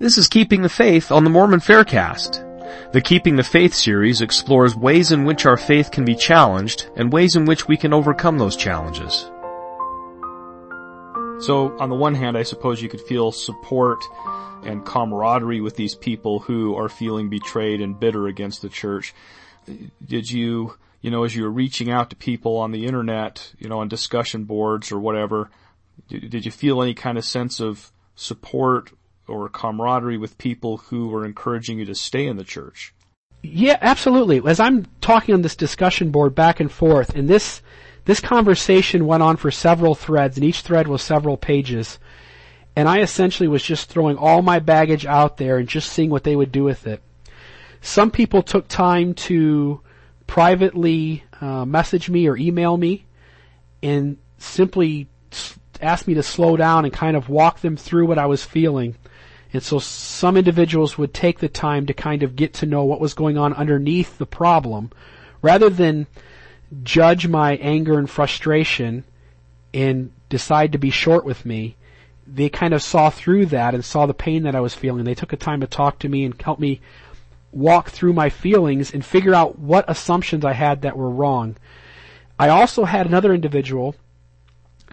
This is Keeping the Faith on the Mormon Faircast. The Keeping the Faith series explores ways in which our faith can be challenged and ways in which we can overcome those challenges. So, on the one hand, I suppose you could feel support and camaraderie with these people who are feeling betrayed and bitter against the church. Did you, you know, as you were reaching out to people on the internet, you know, on discussion boards or whatever, did you feel any kind of sense of support or camaraderie with people who were encouraging you to stay in the church? Yeah, absolutely. As I'm talking on this discussion board back and forth, and this this conversation went on for several threads, and each thread was several pages. And I essentially was just throwing all my baggage out there and just seeing what they would do with it. Some people took time to privately uh, message me or email me and simply ask me to slow down and kind of walk them through what I was feeling. And so some individuals would take the time to kind of get to know what was going on underneath the problem rather than judge my anger and frustration and decide to be short with me. They kind of saw through that and saw the pain that I was feeling. They took the time to talk to me and help me walk through my feelings and figure out what assumptions I had that were wrong. I also had another individual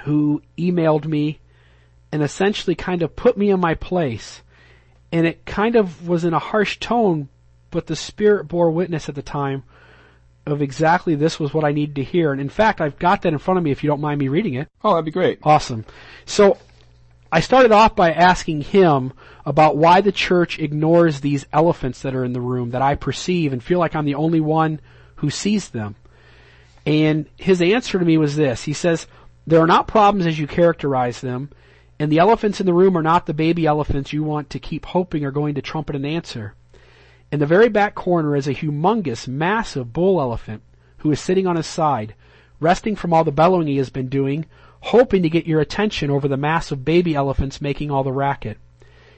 who emailed me and essentially kind of put me in my place and it kind of was in a harsh tone, but the Spirit bore witness at the time of exactly this was what I needed to hear. And in fact, I've got that in front of me if you don't mind me reading it. Oh, that'd be great. Awesome. So, I started off by asking him about why the church ignores these elephants that are in the room that I perceive and feel like I'm the only one who sees them. And his answer to me was this. He says, there are not problems as you characterize them. And the elephants in the room are not the baby elephants you want to keep hoping are going to trumpet an answer. In the very back corner is a humongous, massive bull elephant who is sitting on his side, resting from all the bellowing he has been doing, hoping to get your attention over the mass of baby elephants making all the racket.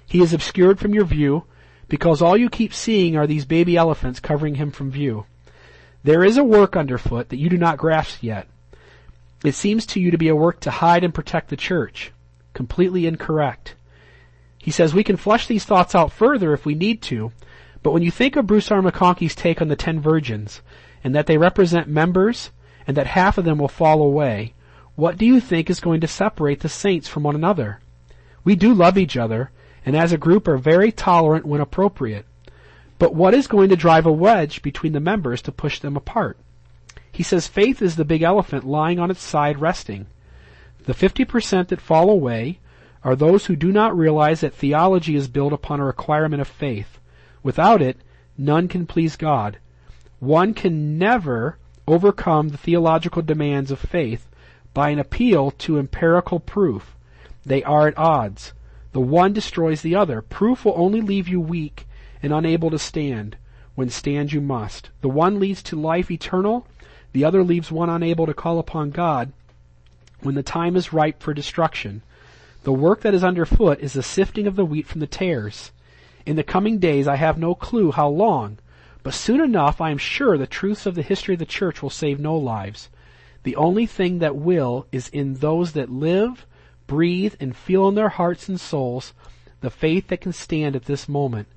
He is obscured from your view because all you keep seeing are these baby elephants covering him from view. There is a work underfoot that you do not grasp yet. It seems to you to be a work to hide and protect the church completely incorrect. He says we can flesh these thoughts out further if we need to, but when you think of Bruce R. McConkie's take on the ten virgins, and that they represent members, and that half of them will fall away, what do you think is going to separate the saints from one another? We do love each other, and as a group are very tolerant when appropriate. But what is going to drive a wedge between the members to push them apart? He says faith is the big elephant lying on its side resting. The 50% that fall away are those who do not realize that theology is built upon a requirement of faith. Without it, none can please God. One can never overcome the theological demands of faith by an appeal to empirical proof. They are at odds. The one destroys the other. Proof will only leave you weak and unable to stand, when stand you must. The one leads to life eternal, the other leaves one unable to call upon God when the time is ripe for destruction. The work that is underfoot is the sifting of the wheat from the tares. In the coming days I have no clue how long, but soon enough I am sure the truths of the history of the church will save no lives. The only thing that will is in those that live, breathe, and feel in their hearts and souls the faith that can stand at this moment.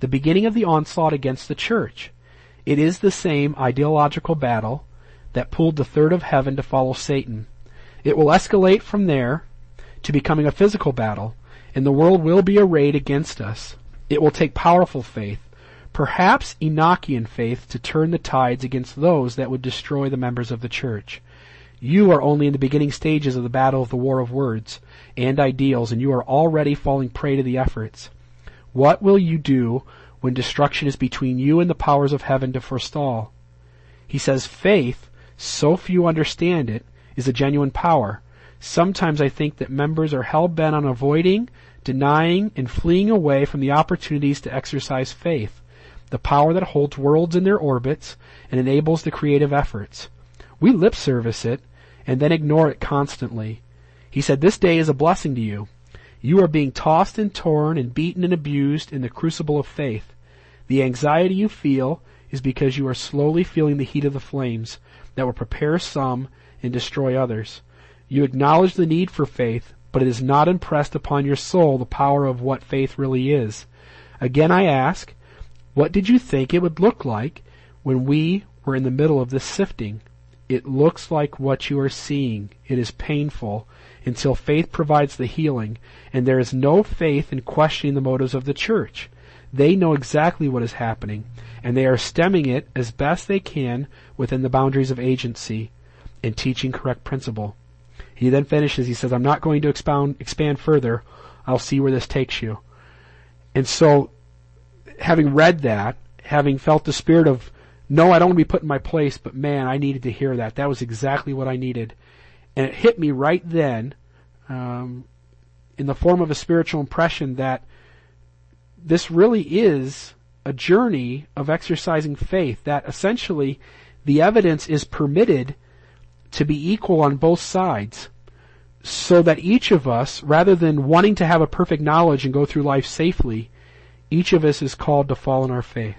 The beginning of the onslaught against the church. It is the same ideological battle that pulled the third of heaven to follow Satan. It will escalate from there to becoming a physical battle, and the world will be arrayed against us. It will take powerful faith, perhaps Enochian faith, to turn the tides against those that would destroy the members of the church. You are only in the beginning stages of the battle of the war of words and ideals, and you are already falling prey to the efforts. What will you do when destruction is between you and the powers of heaven to forestall? He says faith, so few understand it, is a genuine power. Sometimes I think that members are hell bent on avoiding, denying, and fleeing away from the opportunities to exercise faith, the power that holds worlds in their orbits and enables the creative efforts. We lip service it and then ignore it constantly. He said, This day is a blessing to you. You are being tossed and torn and beaten and abused in the crucible of faith. The anxiety you feel is because you are slowly feeling the heat of the flames that will prepare some and destroy others. You acknowledge the need for faith, but it is not impressed upon your soul the power of what faith really is. Again I ask, what did you think it would look like when we were in the middle of this sifting? It looks like what you are seeing. It is painful until faith provides the healing, and there is no faith in questioning the motives of the church. They know exactly what is happening, and they are stemming it as best they can within the boundaries of agency and teaching correct principle. He then finishes, he says, I'm not going to expound, expand further. I'll see where this takes you. And so, having read that, having felt the spirit of, no, I don't want to be put in my place, but man, I needed to hear that. That was exactly what I needed. And it hit me right then, um, in the form of a spiritual impression that this really is a journey of exercising faith, that essentially the evidence is permitted to be equal on both sides so that each of us, rather than wanting to have a perfect knowledge and go through life safely, each of us is called to fall in our faith.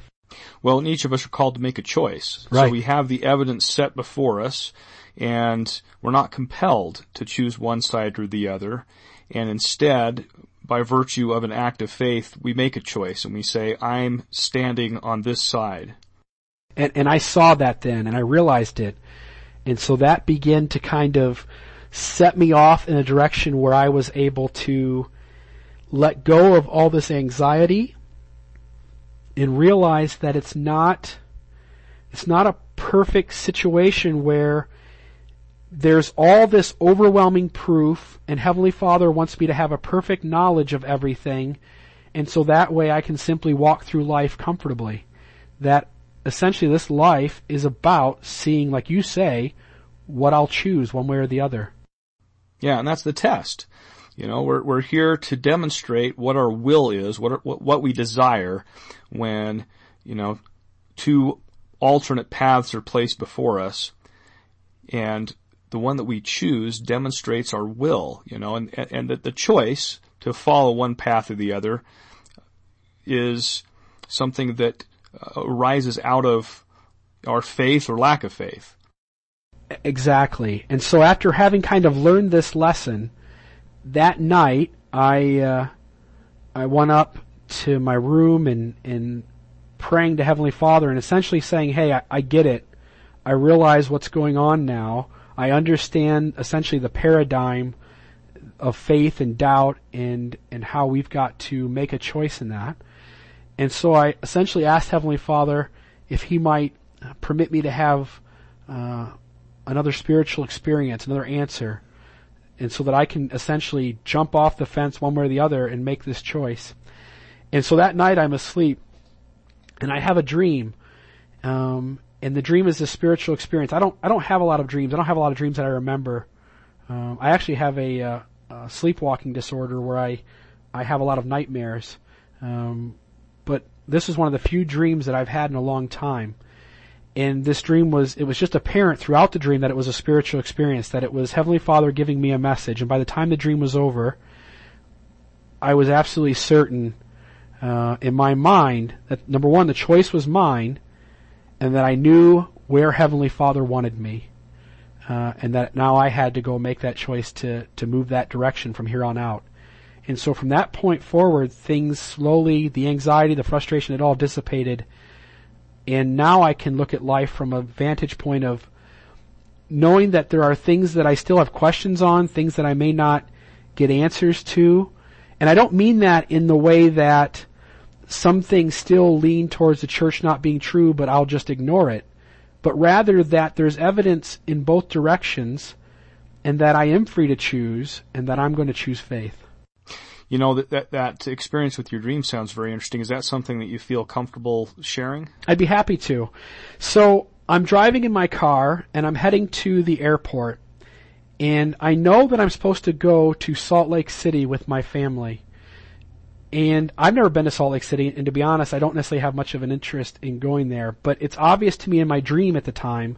Well, and each of us are called to make a choice. Right. So we have the evidence set before us, and we're not compelled to choose one side or the other. And instead, by virtue of an act of faith, we make a choice and we say, I'm standing on this side. And, and I saw that then, and I realized it. And so that began to kind of set me off in a direction where I was able to let go of all this anxiety and realize that it's not, it's not a perfect situation where there's all this overwhelming proof and Heavenly Father wants me to have a perfect knowledge of everything and so that way I can simply walk through life comfortably. That essentially this life is about seeing, like you say, what I'll choose one way or the other. Yeah, and that's the test. You know, we're we're here to demonstrate what our will is, what what, what we desire, when you know two alternate paths are placed before us, and the one that we choose demonstrates our will. You know, and and that the choice to follow one path or the other is something that arises out of our faith or lack of faith. Exactly. And so after having kind of learned this lesson, that night I uh, I went up to my room and and praying to Heavenly Father and essentially saying, "Hey, I, I get it. I realize what's going on now. I understand essentially the paradigm of faith and doubt and and how we've got to make a choice in that." And so I essentially asked Heavenly Father if He might permit me to have uh, another spiritual experience, another answer, and so that I can essentially jump off the fence one way or the other and make this choice. And so that night I'm asleep, and I have a dream, um, and the dream is a spiritual experience. I don't I don't have a lot of dreams. I don't have a lot of dreams that I remember. Um, I actually have a, uh, a, sleepwalking disorder where I I have a lot of nightmares. Um, but this is one of the few dreams that I've had in a long time. And this dream was it was just apparent throughout the dream that it was a spiritual experience that it was heavenly father giving me a message. And by the time the dream was over i was absolutely certain uh, in my mind that number one the choice was mine and that i knew where heavenly father wanted me uh, and that now i had to go make that choice to to move that direction from here on out and so from that point forward things slowly the anxiety the frustration it all dissipated and now I can look at life from a vantage point of knowing that there are things that I still have questions on, things that I may not get answers to. And I don't mean that in the way that some things still lean towards the church not being true, but I'll just ignore it. But rather that there's evidence in both directions and that I am free to choose and that I'm going to choose faith you know that, that that experience with your dream sounds very interesting. Is that something that you feel comfortable sharing? I'd be happy to. So I'm driving in my car and I'm heading to the airport, and I know that I'm supposed to go to Salt Lake City with my family. And I've never been to Salt Lake City, and to be honest, I don't necessarily have much of an interest in going there. But it's obvious to me in my dream at the time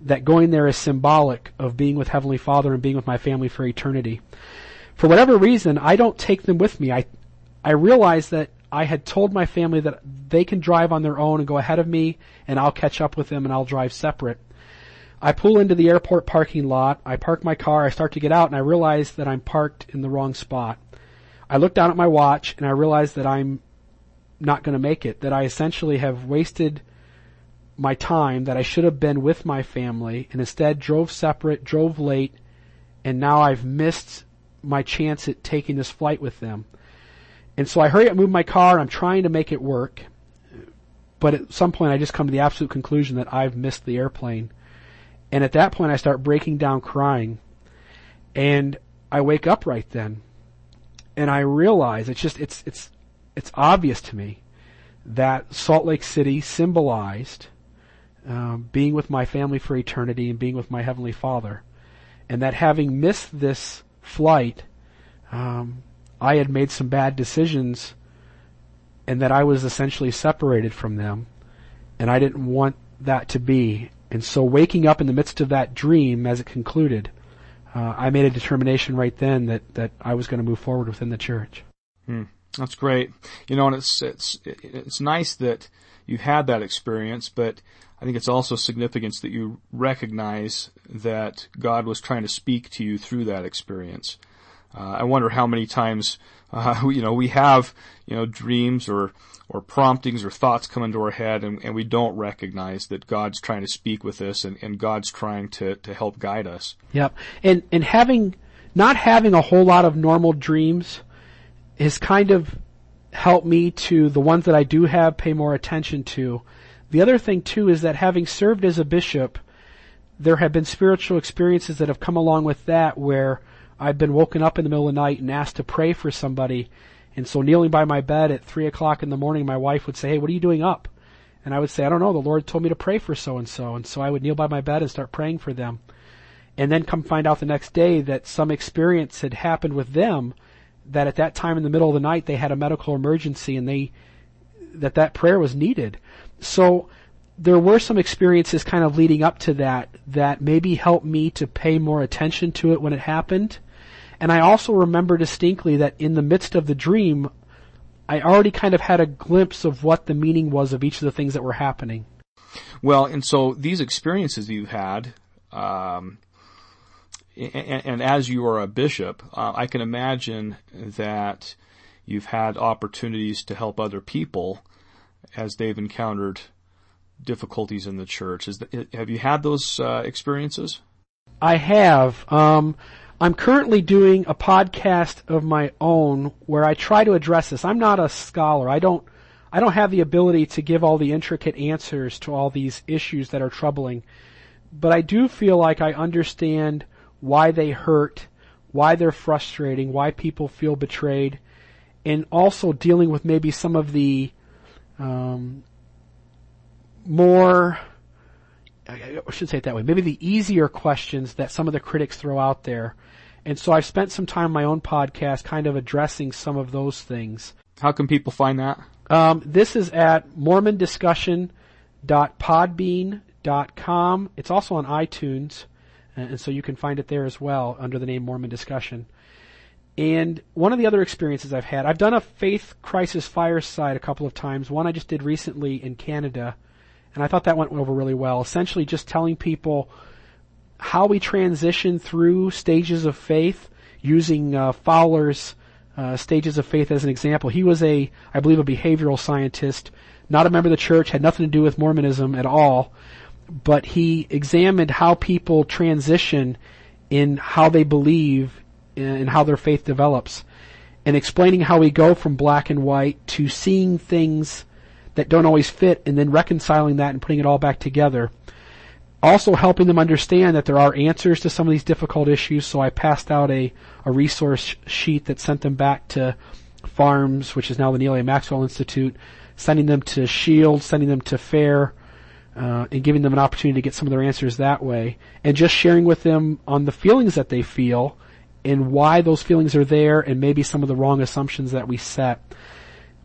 that going there is symbolic of being with Heavenly Father and being with my family for eternity for whatever reason, I don't take them with me. I, I realize that I had told my family that they can drive on their own and go ahead of me and I'll catch up with them and I'll drive separate. I pull into the airport parking lot. I park my car. I start to get out and I realize that I'm parked in the wrong spot. I look down at my watch and I realize that I'm not going to make it, that I essentially have wasted my time, that I should have been with my family and instead drove separate, drove late, and now I've missed my chance at taking this flight with them. And so I hurry up, move my car, I'm trying to make it work. But at some point I just come to the absolute conclusion that I've missed the airplane. And at that point I start breaking down crying. And I wake up right then. And I realize it's just, it's, it's, it's obvious to me that Salt Lake City symbolized um, being with my family for eternity and being with my Heavenly Father. And that having missed this flight, um, I had made some bad decisions and that I was essentially separated from them and I didn't want that to be. And so waking up in the midst of that dream as it concluded, uh, I made a determination right then that, that I was going to move forward within the church. Hmm. That's great. You know, and it's, it's, it's nice that you had that experience, but I think it's also significant that you recognize that God was trying to speak to you through that experience. Uh, I wonder how many times, uh, you know, we have, you know, dreams or, or promptings or thoughts come into our head and, and we don't recognize that God's trying to speak with us and, and God's trying to, to help guide us. Yep. And, and having, not having a whole lot of normal dreams has kind of helped me to the ones that I do have pay more attention to the other thing too is that having served as a bishop, there have been spiritual experiences that have come along with that where I've been woken up in the middle of the night and asked to pray for somebody. And so kneeling by my bed at three o'clock in the morning, my wife would say, Hey, what are you doing up? And I would say, I don't know, the Lord told me to pray for so and so. And so I would kneel by my bed and start praying for them. And then come find out the next day that some experience had happened with them that at that time in the middle of the night they had a medical emergency and they, that that prayer was needed. So there were some experiences kind of leading up to that that maybe helped me to pay more attention to it when it happened. And I also remember distinctly that in the midst of the dream, I already kind of had a glimpse of what the meaning was of each of the things that were happening. Well, and so these experiences you've had, um, and, and, as you are a bishop, uh, I can imagine that you've had opportunities to help other people as they've encountered difficulties in the church. Have you had those uh, experiences? I have. Um, I'm currently doing a podcast of my own where I try to address this. I'm not a scholar. I don't. I don't have the ability to give all the intricate answers to all these issues that are troubling, but I do feel like I understand why they hurt, why they're frustrating, why people feel betrayed, and also dealing with maybe some of the um, more, I should say it that way, maybe the easier questions that some of the critics throw out there. And so I've spent some time on my own podcast kind of addressing some of those things. How can people find that? Um, this is at mormondiscussion.podbean.com. It's also on iTunes, and so you can find it there as well under the name Mormon Discussion. And one of the other experiences I've had, I've done a faith crisis fireside a couple of times. One I just did recently in Canada, and I thought that went over really well. Essentially just telling people how we transition through stages of faith using uh, Fowler's uh, stages of faith as an example. He was a, I believe, a behavioral scientist, not a member of the church, had nothing to do with Mormonism at all, but he examined how people transition in how they believe and how their faith develops and explaining how we go from black and white to seeing things that don't always fit and then reconciling that and putting it all back together. Also helping them understand that there are answers to some of these difficult issues, so I passed out a, a resource sheet that sent them back to FARMS, which is now the Neal A. Maxwell Institute, sending them to SHIELD, sending them to FAIR, uh, and giving them an opportunity to get some of their answers that way, and just sharing with them on the feelings that they feel, and why those feelings are there and maybe some of the wrong assumptions that we set.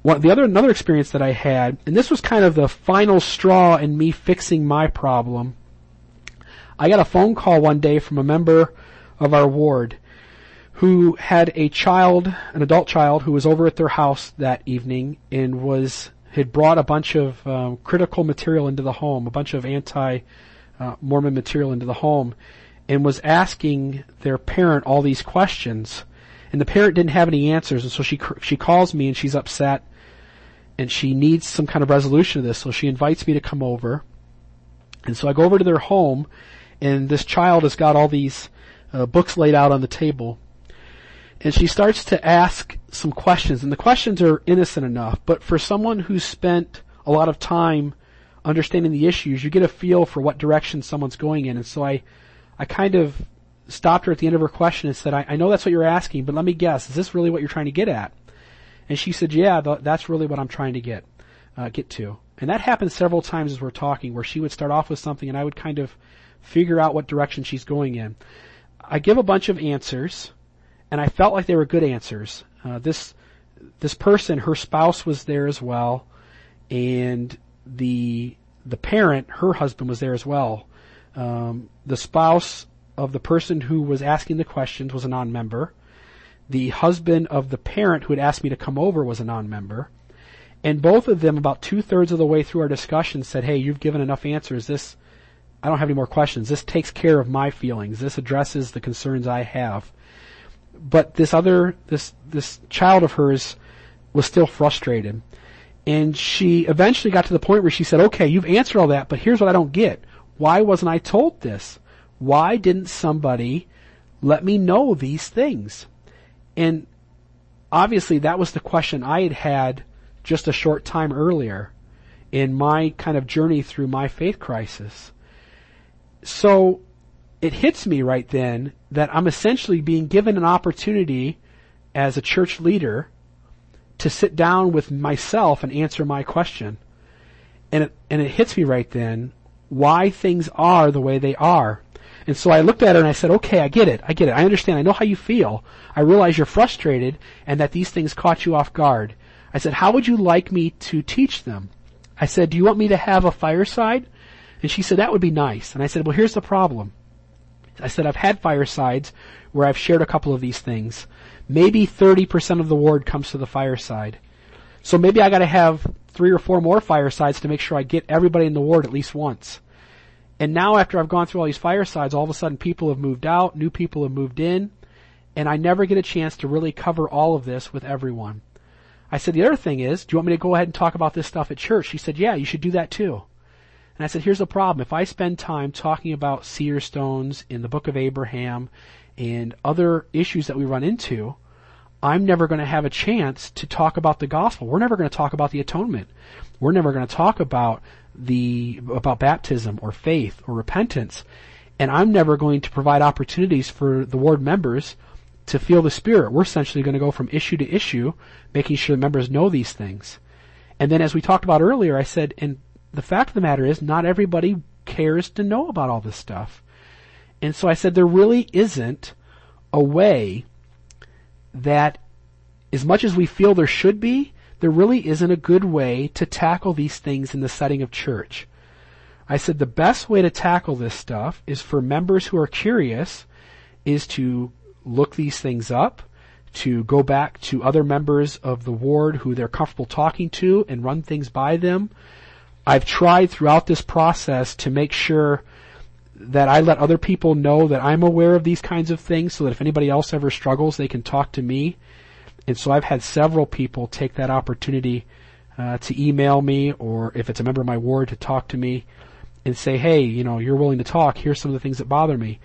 One, the other, another experience that I had, and this was kind of the final straw in me fixing my problem. I got a phone call one day from a member of our ward who had a child, an adult child, who was over at their house that evening and was had brought a bunch of um, critical material into the home, a bunch of anti uh, material into the home and was asking their parent all these questions and the parent didn't have any answers and so she she calls me and she's upset and she needs some kind of resolution to this so she invites me to come over. And so I go over to their home and this child has got all these uh, books laid out on the table and she starts to ask some questions and the questions are innocent enough but for someone who's spent a lot of time understanding the issues you get a feel for what direction someone's going in and so I I kind of stopped her at the end of her question and said, I, I know that's what you're asking, but let me guess, is this really what you're trying to get at? And she said, yeah, th- that's really what I'm trying to get, uh, get to. And that happened several times as we're talking, where she would start off with something and I would kind of figure out what direction she's going in. I give a bunch of answers, and I felt like they were good answers. Uh, this, this person, her spouse was there as well, and the, the parent, her husband was there as well. Um, the spouse of the person who was asking the questions was a non-member. The husband of the parent who had asked me to come over was a non-member. And both of them, about two thirds of the way through our discussion, said, "Hey, you've given enough answers. This, I don't have any more questions. This takes care of my feelings. This addresses the concerns I have." But this other, this this child of hers, was still frustrated, and she eventually got to the point where she said, "Okay, you've answered all that, but here's what I don't get. Why wasn't I told this? Why didn't somebody let me know these things? And obviously that was the question I had had just a short time earlier in my kind of journey through my faith crisis. So it hits me right then that I'm essentially being given an opportunity as a church leader to sit down with myself and answer my question. And it, and it hits me right then why things are the way they are. And so I looked at her and I said, okay, I get it. I get it. I understand. I know how you feel. I realize you're frustrated and that these things caught you off guard. I said, how would you like me to teach them? I said, do you want me to have a fireside? And she said, that would be nice. And I said, well, here's the problem. I said, I've had firesides where I've shared a couple of these things. Maybe 30% of the ward comes to the fireside. So maybe I gotta have three or four more firesides to make sure I get everybody in the ward at least once. And now after I've gone through all these firesides, all of a sudden people have moved out, new people have moved in, and I never get a chance to really cover all of this with everyone. I said, the other thing is, do you want me to go ahead and talk about this stuff at church? She said, yeah, you should do that too. And I said, here's the problem. If I spend time talking about seer stones in the book of Abraham and other issues that we run into, I'm never going to have a chance to talk about the gospel. We're never going to talk about the atonement. We're never going to talk about the, about baptism or faith or repentance. And I'm never going to provide opportunities for the ward members to feel the Spirit. We're essentially going to go from issue to issue, making sure the members know these things. And then as we talked about earlier, I said, and the fact of the matter is not everybody cares to know about all this stuff. And so I said, there really isn't a way that as much as we feel there should be, there really isn't a good way to tackle these things in the setting of church. I said the best way to tackle this stuff is for members who are curious is to look these things up, to go back to other members of the ward who they're comfortable talking to and run things by them. I've tried throughout this process to make sure that I let other people know that I'm aware of these kinds of things so that if anybody else ever struggles, they can talk to me. And so I've had several people take that opportunity uh, to email me or if it's a member of my ward to talk to me and say, hey, you know, you're willing to talk. Here's some of the things that bother me.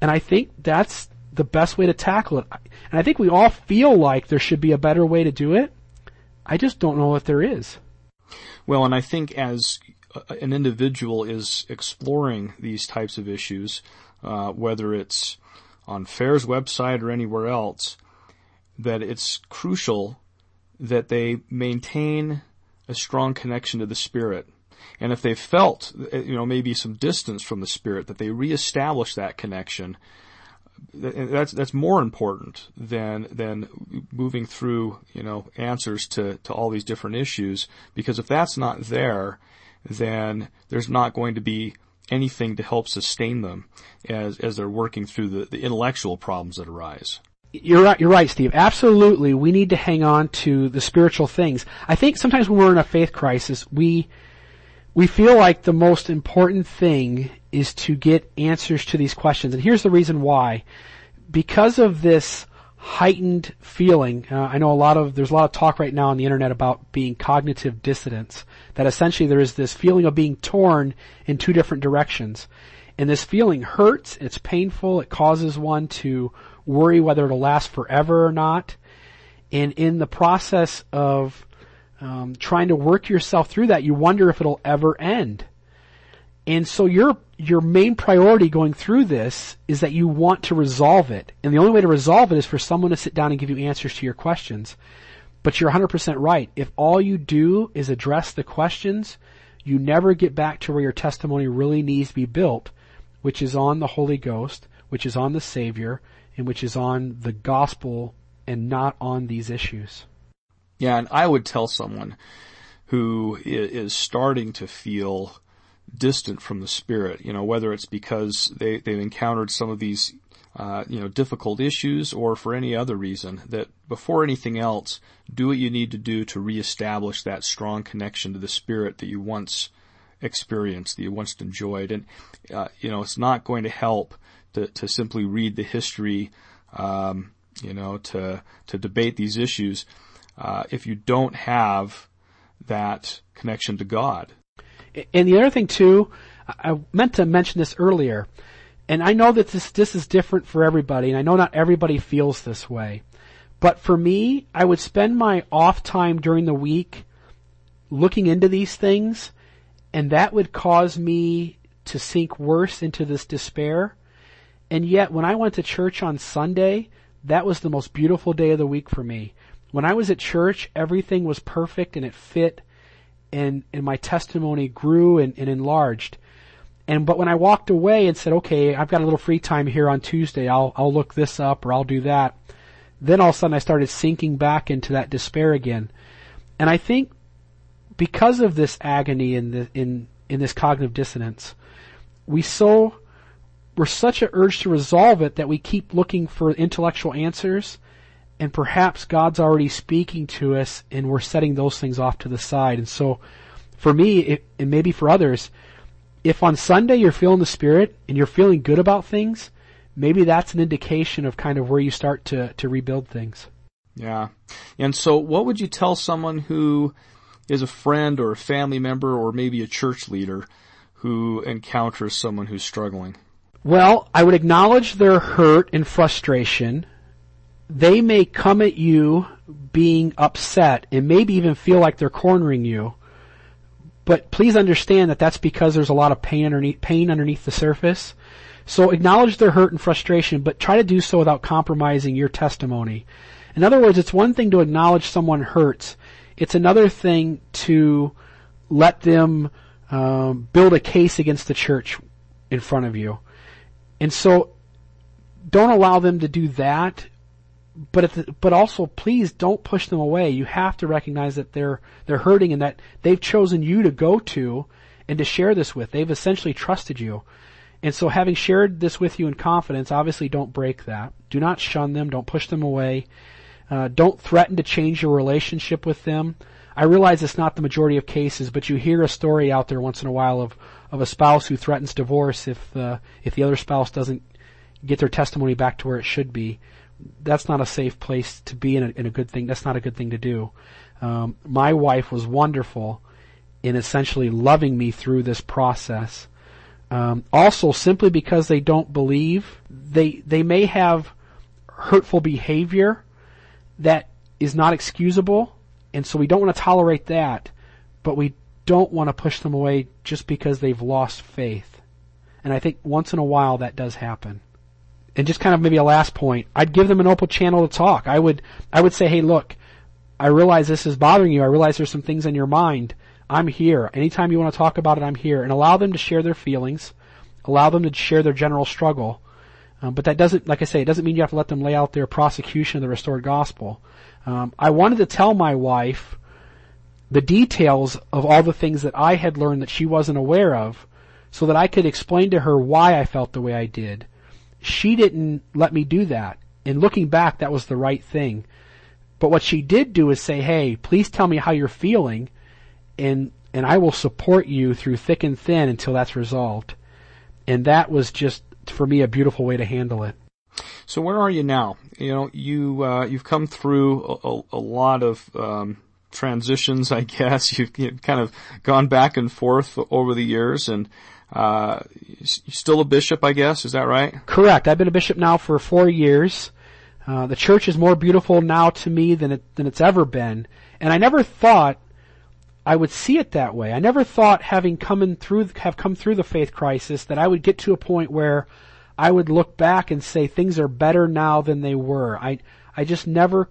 And I think that's the best way to tackle it. And I think we all feel like there should be a better way to do it. I just don't know if there is. Well, and I think as an individual is exploring these types of issues, uh, whether it's on FAIR's website or anywhere else, that it's crucial that they maintain a strong connection to the Spirit. And if they felt, you know, maybe some distance from the Spirit, that they reestablish that connection. That's that's more important than than moving through, you know, answers to to all these different issues. Because if that's not there, then there's not going to be anything to help sustain them as, as they're working through the, the intellectual problems that arise. You're right, you're right, Steve. Absolutely, we need to hang on to the spiritual things. I think sometimes when we're in a faith crisis, we, we feel like the most important thing is to get answers to these questions. And here's the reason why. Because of this heightened feeling, uh, I know a lot of, there's a lot of talk right now on the internet about being cognitive dissonance. That essentially there is this feeling of being torn in two different directions. And this feeling hurts, it's painful, it causes one to worry whether it'll last forever or not. And in the process of um, trying to work yourself through that, you wonder if it'll ever end. And so your your main priority going through this is that you want to resolve it. And the only way to resolve it is for someone to sit down and give you answers to your questions. But you're 100% right. If all you do is address the questions, you never get back to where your testimony really needs to be built, which is on the Holy Ghost, which is on the Savior, and which is on the gospel and not on these issues. Yeah, and I would tell someone who is starting to feel distant from the Spirit, you know, whether it's because they, they've encountered some of these, uh, you know, difficult issues or for any other reason, that before anything else, do what you need to do to reestablish that strong connection to the Spirit that you once experienced, that you once enjoyed. And, uh, you know, it's not going to help to, to simply read the history, um, you know, to, to debate these issues uh, if you don't have that connection to God. And the other thing too, I meant to mention this earlier, and I know that this this is different for everybody, and I know not everybody feels this way. But for me, I would spend my off time during the week looking into these things, and that would cause me to sink worse into this despair. And yet, when I went to church on Sunday, that was the most beautiful day of the week for me. When I was at church, everything was perfect and it fit and, and my testimony grew and, and enlarged. And, but when I walked away and said, okay, I've got a little free time here on Tuesday, I'll, I'll look this up or I'll do that. Then all of a sudden I started sinking back into that despair again. And I think because of this agony in the, in, in this cognitive dissonance, we so, we're such an urge to resolve it that we keep looking for intellectual answers and perhaps God's already speaking to us and we're setting those things off to the side. And so for me, it, and maybe for others, if on Sunday you're feeling the Spirit and you're feeling good about things, maybe that's an indication of kind of where you start to, to rebuild things. Yeah. And so what would you tell someone who is a friend or a family member or maybe a church leader who encounters someone who's struggling? Well, I would acknowledge their hurt and frustration they may come at you being upset and maybe even feel like they're cornering you. But please understand that that's because there's a lot of pain underneath, pain underneath the surface. So acknowledge their hurt and frustration, but try to do so without compromising your testimony. In other words, it's one thing to acknowledge someone hurts. It's another thing to let them um, build a case against the church in front of you. And so don't allow them to do that but the, but also please don't push them away. You have to recognize that they're they're hurting and that they've chosen you to go to and to share this with. They've essentially trusted you. And so having shared this with you in confidence, obviously don't break that. Do not shun them. Don't push them away. Uh, don't threaten to change your relationship with them. I realize it's not the majority of cases, but you hear a story out there once in a while of, of a spouse who threatens divorce if, uh, if the other spouse doesn't get their testimony back to where it should be that's not a safe place to be in a, in a good thing. That's not a good thing to do. Um, my wife was wonderful in essentially loving me through this process. Um, also, simply because they don't believe, they they may have hurtful behavior that is not excusable, and so we don't want to tolerate that, but we don't want to push them away just because they've lost faith. And I think once in a while that does happen and just kind of maybe a last point, I'd give them an open channel to talk. I would, I would say, hey, look, I realize this is bothering you. I realize there's some things in your mind. I'm here. Anytime you want to talk about it, I'm here. And allow them to share their feelings. Allow them to share their general struggle. Um, but that doesn't, like I say, it doesn't mean you have to let them lay out their prosecution of the restored gospel. Um, I wanted to tell my wife the details of all the things that I had learned that she wasn't aware of so that I could explain to her why I felt the way I did she didn't let me do that. And looking back, that was the right thing. But what she did do is say, hey, please tell me how you're feeling and, and I will support you through thick and thin until that's resolved. And that was just, for me, a beautiful way to handle it. So where are you now? You know, you, uh, you've come through a, a, a lot of, um, transitions, I guess. You've, you've, kind of gone back and forth over the years and, uh, still a bishop, I guess. Is that right? Correct. I've been a bishop now for four years. Uh, the church is more beautiful now to me than it, than it's ever been. And I never thought I would see it that way. I never thought having come in through, have come through the faith crisis that I would get to a point where I would look back and say things are better now than they were. I, I just never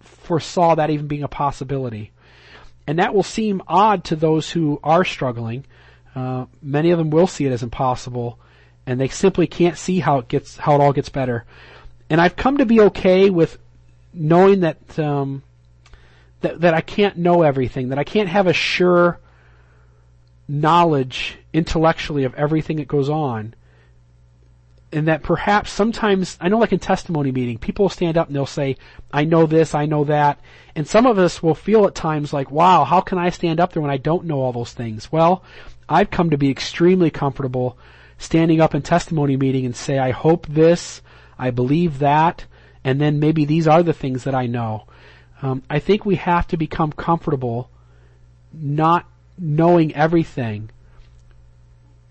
foresaw that even being a possibility. And that will seem odd to those who are struggling. Uh, many of them will see it as impossible, and they simply can't see how it gets, how it all gets better. And I've come to be okay with knowing that, um, that, that I can't know everything, that I can't have a sure knowledge intellectually of everything that goes on and that perhaps sometimes, I know like in testimony meeting, people will stand up and they'll say, I know this, I know that. And some of us will feel at times like, wow, how can I stand up there when I don't know all those things? Well, I've come to be extremely comfortable standing up in testimony meeting and say, I hope this, I believe that, and then maybe these are the things that I know. Um, I think we have to become comfortable not knowing everything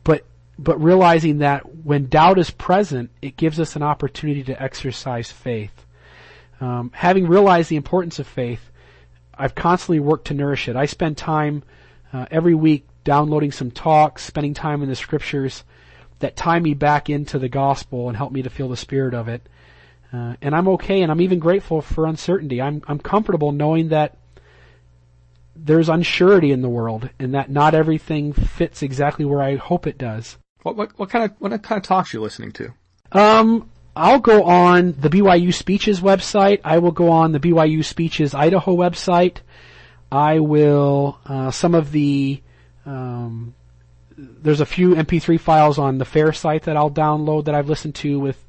but but realizing that when doubt is present, it gives us an opportunity to exercise faith. Um, having realized the importance of faith, I've constantly worked to nourish it. I spend time uh, every week downloading some talks, spending time in the scriptures that tie me back into the gospel and help me to feel the spirit of it. Uh, and I'm okay, and I'm even grateful for uncertainty. I'm I'm comfortable knowing that there's unsurety in the world, and that not everything fits exactly where I hope it does. What, what, what kind of, what kind of talks are you listening to? Um, I'll go on the BYU Speeches website. I will go on the BYU Speeches Idaho website. I will, uh, some of the, um, there's a few MP3 files on the Fair site that I'll download that I've listened to with,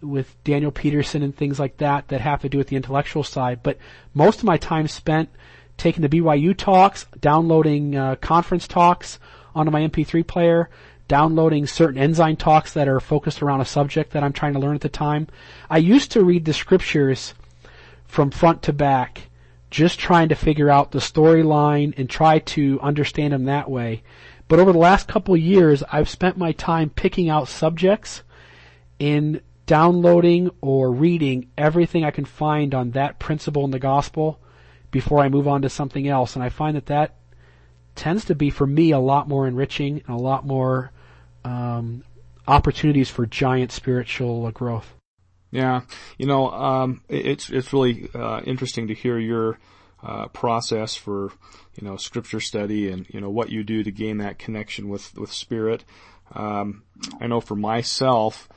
with Daniel Peterson and things like that that have to do with the intellectual side. But most of my time spent taking the BYU talks, downloading, uh, conference talks onto my MP3 player, downloading certain Ensign talks that are focused around a subject that I'm trying to learn at the time. I used to read the scriptures from front to back, just trying to figure out the storyline and try to understand them that way. But over the last couple years, I've spent my time picking out subjects in downloading or reading everything I can find on that principle in the gospel before I move on to something else. And I find that that tends to be for me a lot more enriching and a lot more um, opportunities for giant spiritual growth. Yeah, you know, um, it's it's really uh, interesting to hear your uh, process for you know scripture study and you know what you do to gain that connection with with spirit. Um, I know for myself,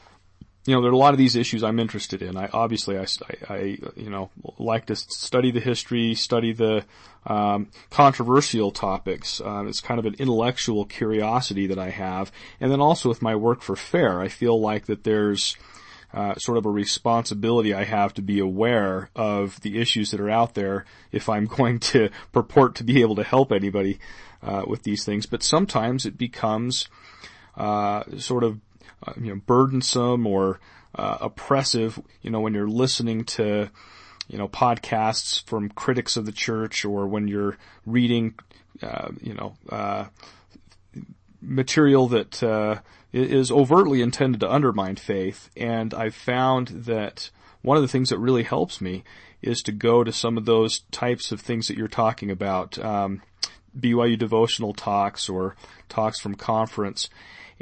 you know, there are a lot of these issues I'm interested in. I obviously, I, I, you know, like to study the history, study the um, controversial topics. Uh, it's kind of an intellectual curiosity that I have, and then also with my work for FAIR, I feel like that there's uh, sort of a responsibility I have to be aware of the issues that are out there if I'm going to purport to be able to help anybody uh, with these things. But sometimes it becomes uh, sort of uh, you know, burdensome or uh, oppressive, you know, when you're listening to, you know, podcasts from critics of the church or when you're reading, uh, you know, uh, material that uh, is overtly intended to undermine faith. And I've found that one of the things that really helps me is to go to some of those types of things that you're talking about, um, BYU devotional talks or talks from conference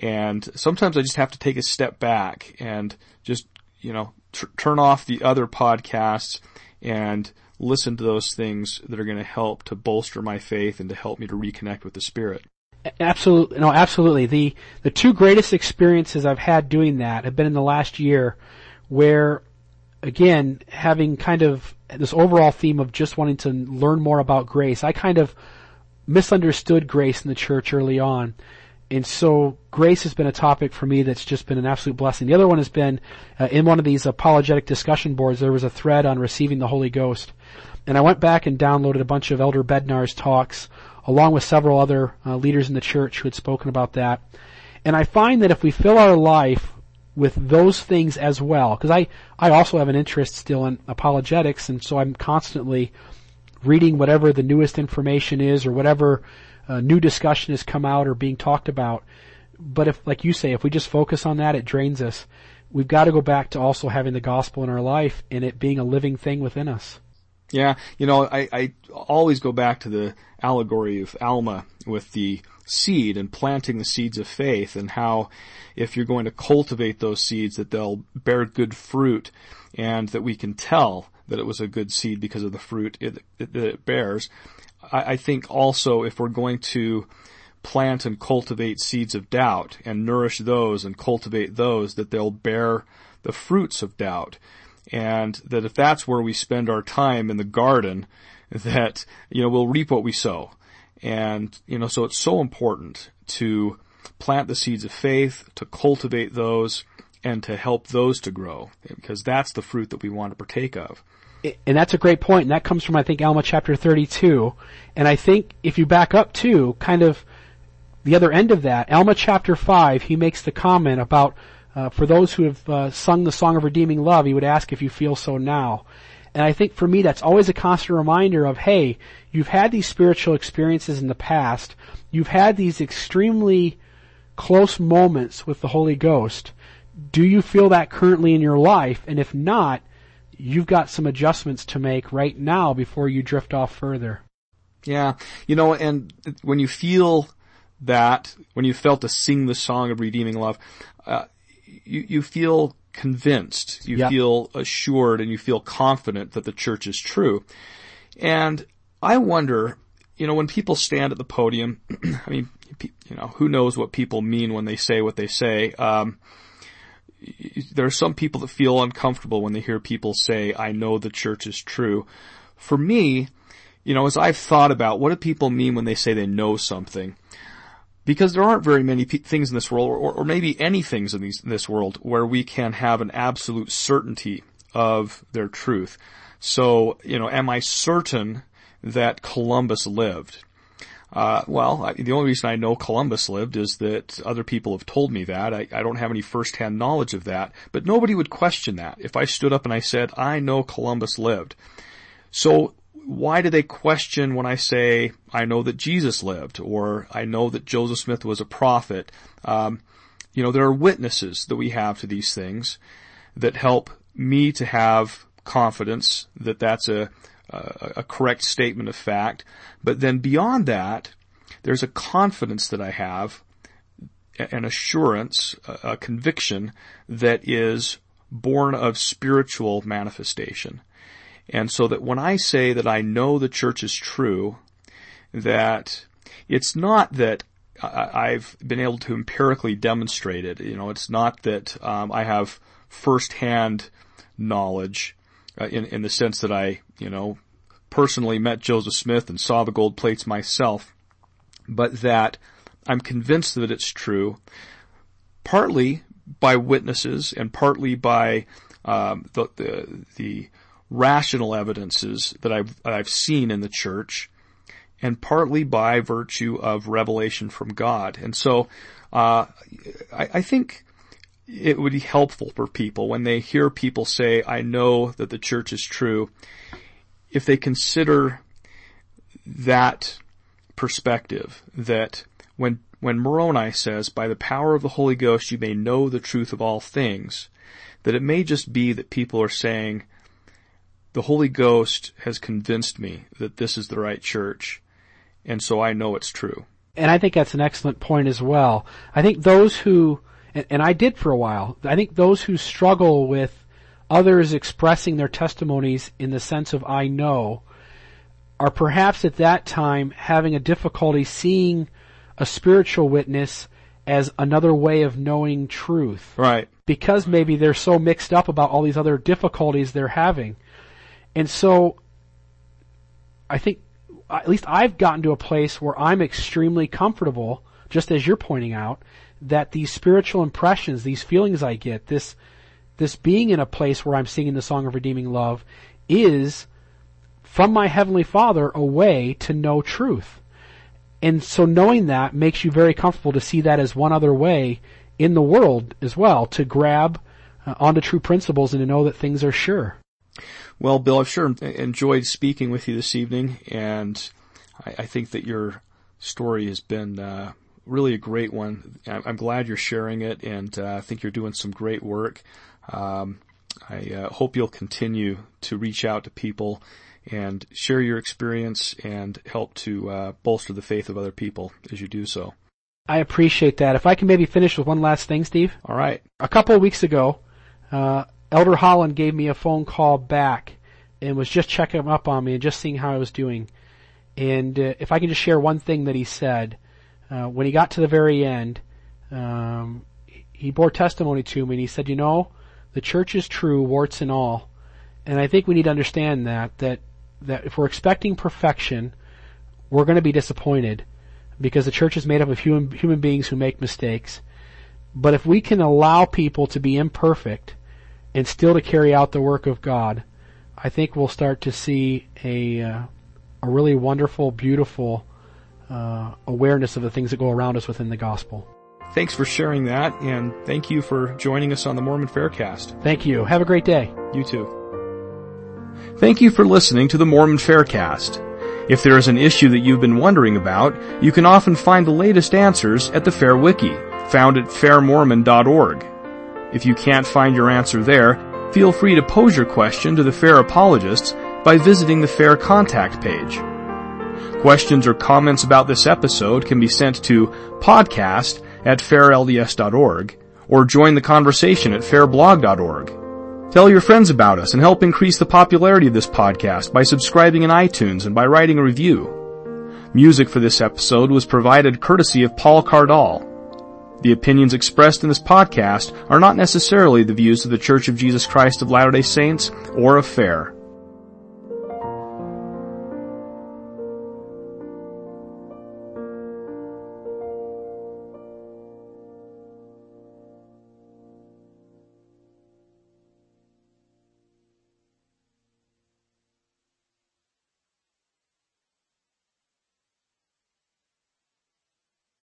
and sometimes I just have to take a step back and just, you know, t- turn off the other podcasts and listen to those things that are going to help to bolster my faith and to help me to reconnect with the Spirit. Absolutely, no, absolutely. The the two greatest experiences I've had doing that have been in the last year, where, again, having kind of this overall theme of just wanting to learn more about grace, I kind of misunderstood grace in the church early on and so grace has been a topic for me that's just been an absolute blessing. The other one has been uh, in one of these apologetic discussion boards. There was a thread on receiving the Holy Ghost, and I went back and downloaded a bunch of Elder Bednar's talks, along with several other uh, leaders in the church who had spoken about that. And I find that if we fill our life with those things as well, because I, I also have an interest still in apologetics, and so I'm constantly reading whatever the newest information is or whatever uh, new discussion has come out or being talked about. But if, like you say, if we just focus on that, it drains us. We've got to go back to also having the gospel in our life and it being a living thing within us. Yeah, you know, I, I always go back to the allegory of Alma with the seed and planting the seeds of faith and how if you're going to cultivate those seeds that they'll bear good fruit and that we can tell that it was a good seed because of the fruit it, it, that it bears. I, I think also if we're going to plant and cultivate seeds of doubt and nourish those and cultivate those that they'll bear the fruits of doubt. And that if that's where we spend our time in the garden, that, you know, we'll reap what we sow. And, you know, so it's so important to plant the seeds of faith, to cultivate those, and to help those to grow, because that's the fruit that we want to partake of. And that's a great point, and that comes from, I think, Alma chapter 32. And I think if you back up to kind of, the other end of that, Alma chapter 5, he makes the comment about, uh, for those who have uh, sung the song of redeeming love, he would ask if you feel so now. And I think for me that's always a constant reminder of, hey, you've had these spiritual experiences in the past, you've had these extremely close moments with the Holy Ghost. Do you feel that currently in your life? And if not, you've got some adjustments to make right now before you drift off further. Yeah, you know, and when you feel that when you felt to sing the song of redeeming love, uh, you, you feel convinced, you yep. feel assured, and you feel confident that the church is true. And I wonder, you know, when people stand at the podium, I mean, you know, who knows what people mean when they say what they say. Um, there are some people that feel uncomfortable when they hear people say, I know the church is true. For me, you know, as I've thought about what do people mean when they say they know something, because there aren't very many things in this world, or, or maybe any things in, these, in this world, where we can have an absolute certainty of their truth. So, you know, am I certain that Columbus lived? Uh, well, I, the only reason I know Columbus lived is that other people have told me that. I, I don't have any firsthand knowledge of that, but nobody would question that if I stood up and I said, I know Columbus lived. So why do they question when I say I know that Jesus lived or I know that Joseph Smith was a prophet? Um, you know, there are witnesses that we have to these things that help me to have confidence that that's a, a, a correct statement of fact. But then beyond that, there's a confidence that I have, an assurance, a, a conviction that is born of spiritual manifestation. And so that when I say that I know the church is true, that it's not that I've been able to empirically demonstrate it. You know, it's not that um, I have firsthand knowledge uh, in in the sense that I, you know, personally met Joseph Smith and saw the gold plates myself, but that I'm convinced that it's true, partly by witnesses and partly by um, the, the the rational evidences that I've, I've seen in the church and partly by virtue of revelation from God. And so, uh, I, I, think it would be helpful for people when they hear people say, I know that the church is true, if they consider that perspective that when when Moroni says, by the power of the Holy Ghost you may know the truth of all things, that it may just be that people are saying, the Holy Ghost has convinced me that this is the right church, and so I know it's true. And I think that's an excellent point as well. I think those who, and, and I did for a while, I think those who struggle with others expressing their testimonies in the sense of I know, are perhaps at that time having a difficulty seeing a spiritual witness as another way of knowing truth. Right. Because maybe they're so mixed up about all these other difficulties they're having. And so, I think, at least I've gotten to a place where I'm extremely comfortable, just as you're pointing out, that these spiritual impressions, these feelings I get, this, this being in a place where I'm singing the song of redeeming love is from my heavenly father a way to know truth. And so knowing that makes you very comfortable to see that as one other way in the world as well to grab uh, onto true principles and to know that things are sure. Well, Bill, I've sure enjoyed speaking with you this evening, and I, I think that your story has been uh, really a great one. I'm glad you're sharing it, and uh, I think you're doing some great work. Um, I uh, hope you'll continue to reach out to people and share your experience and help to uh, bolster the faith of other people as you do so. I appreciate that. If I can maybe finish with one last thing, Steve. All right. A couple of weeks ago, uh, Elder Holland gave me a phone call back and was just checking up on me and just seeing how I was doing. And uh, if I can just share one thing that he said, uh, when he got to the very end, um, he bore testimony to me and he said, you know, the church is true, warts and all. And I think we need to understand that, that, that if we're expecting perfection, we're going to be disappointed because the church is made up of human, human beings who make mistakes. But if we can allow people to be imperfect and still to carry out the work of God, I think we'll start to see a, uh, a really wonderful, beautiful, uh, awareness of the things that go around us within the gospel. Thanks for sharing that, and thank you for joining us on the Mormon Faircast. Thank you. Have a great day. You too. Thank you for listening to the Mormon Faircast. If there is an issue that you've been wondering about, you can often find the latest answers at the Fair Wiki, found at fairmormon.org. If you can't find your answer there, feel free to pose your question to the Fair apologists by visiting the Fair contact page. Questions or comments about this episode can be sent to podcast at fairlds.org or join the conversation at fairblog.org. Tell your friends about us and help increase the popularity of this podcast by subscribing in iTunes and by writing a review. Music for this episode was provided courtesy of Paul Cardall. The opinions expressed in this podcast are not necessarily the views of the Church of Jesus Christ of Latter-day Saints or of FAIR.